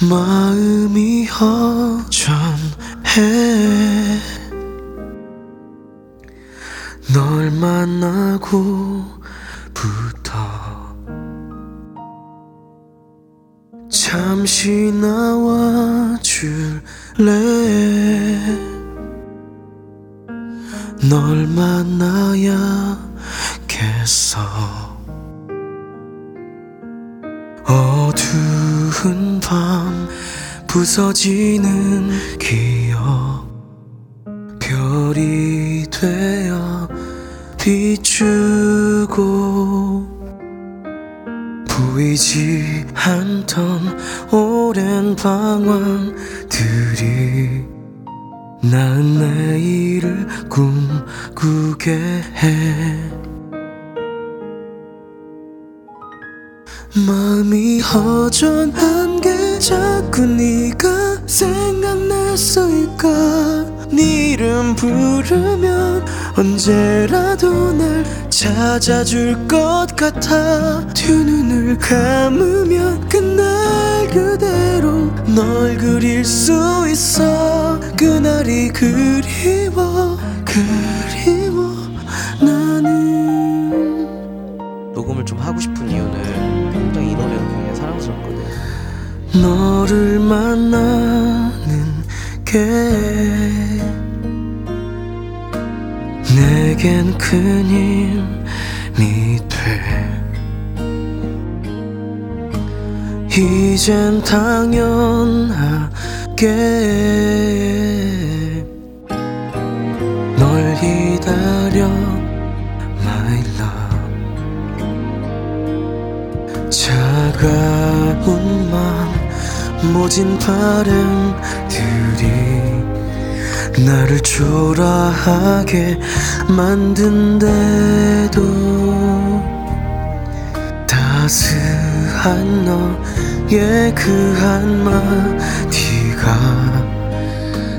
마음이 허전해. 널 만나고부터 잠시 나와 줄래? 널 만나야겠어? 어 두운 밤 부서지는 기억 별이 되어 비추고 보이지 않던 오랜 방황들이 난 내일을 꿈꾸게 해 마음이 허전한 게 자꾸 네가 생각났을까 네 이름 부르면 언제라도 날 찾아줄 것 같아. 두 눈을 감으면 그날 그대로 널 그릴 수 있어. 그날이 그리워 그리워 너를 만나는 게 내겐 큰 힘이 돼. 이젠 당연하게 널 기다려 모진 바람들이 나를 초라하게 만든데도 따스한 너의 그 한마디가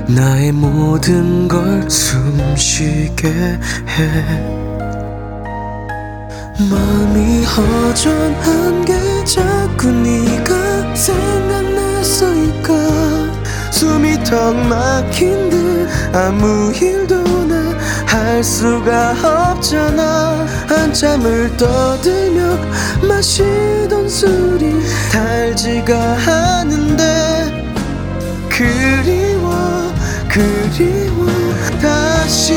나의 모든 걸 숨쉬게 해. 마음이 허전한 게 자꾸 네가 생각났을까 턱 막힌 듯 아무 일도 나 할 수가 없잖아. 한참을 떠들며 마시던 술이 달지가 않은데 그리워 그리워. 다시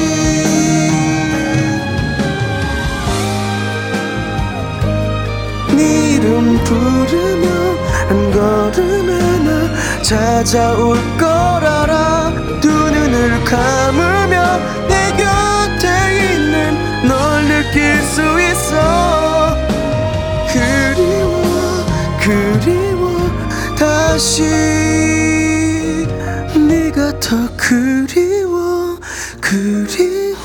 네 이름 부르며 한 걸음에 나 찾아올 걸 알아. 두 눈을 감으며 내 곁에 있는 널 느낄 수 있어. 그리워 그리워. 다시 네가 더 그리워 그리워.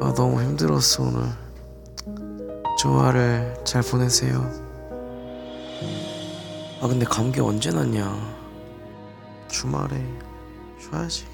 아 너무 힘들었어 오늘 주말을 잘 보내세요. 아 근데 감기 언제 났냐? 주말에 쉬어야지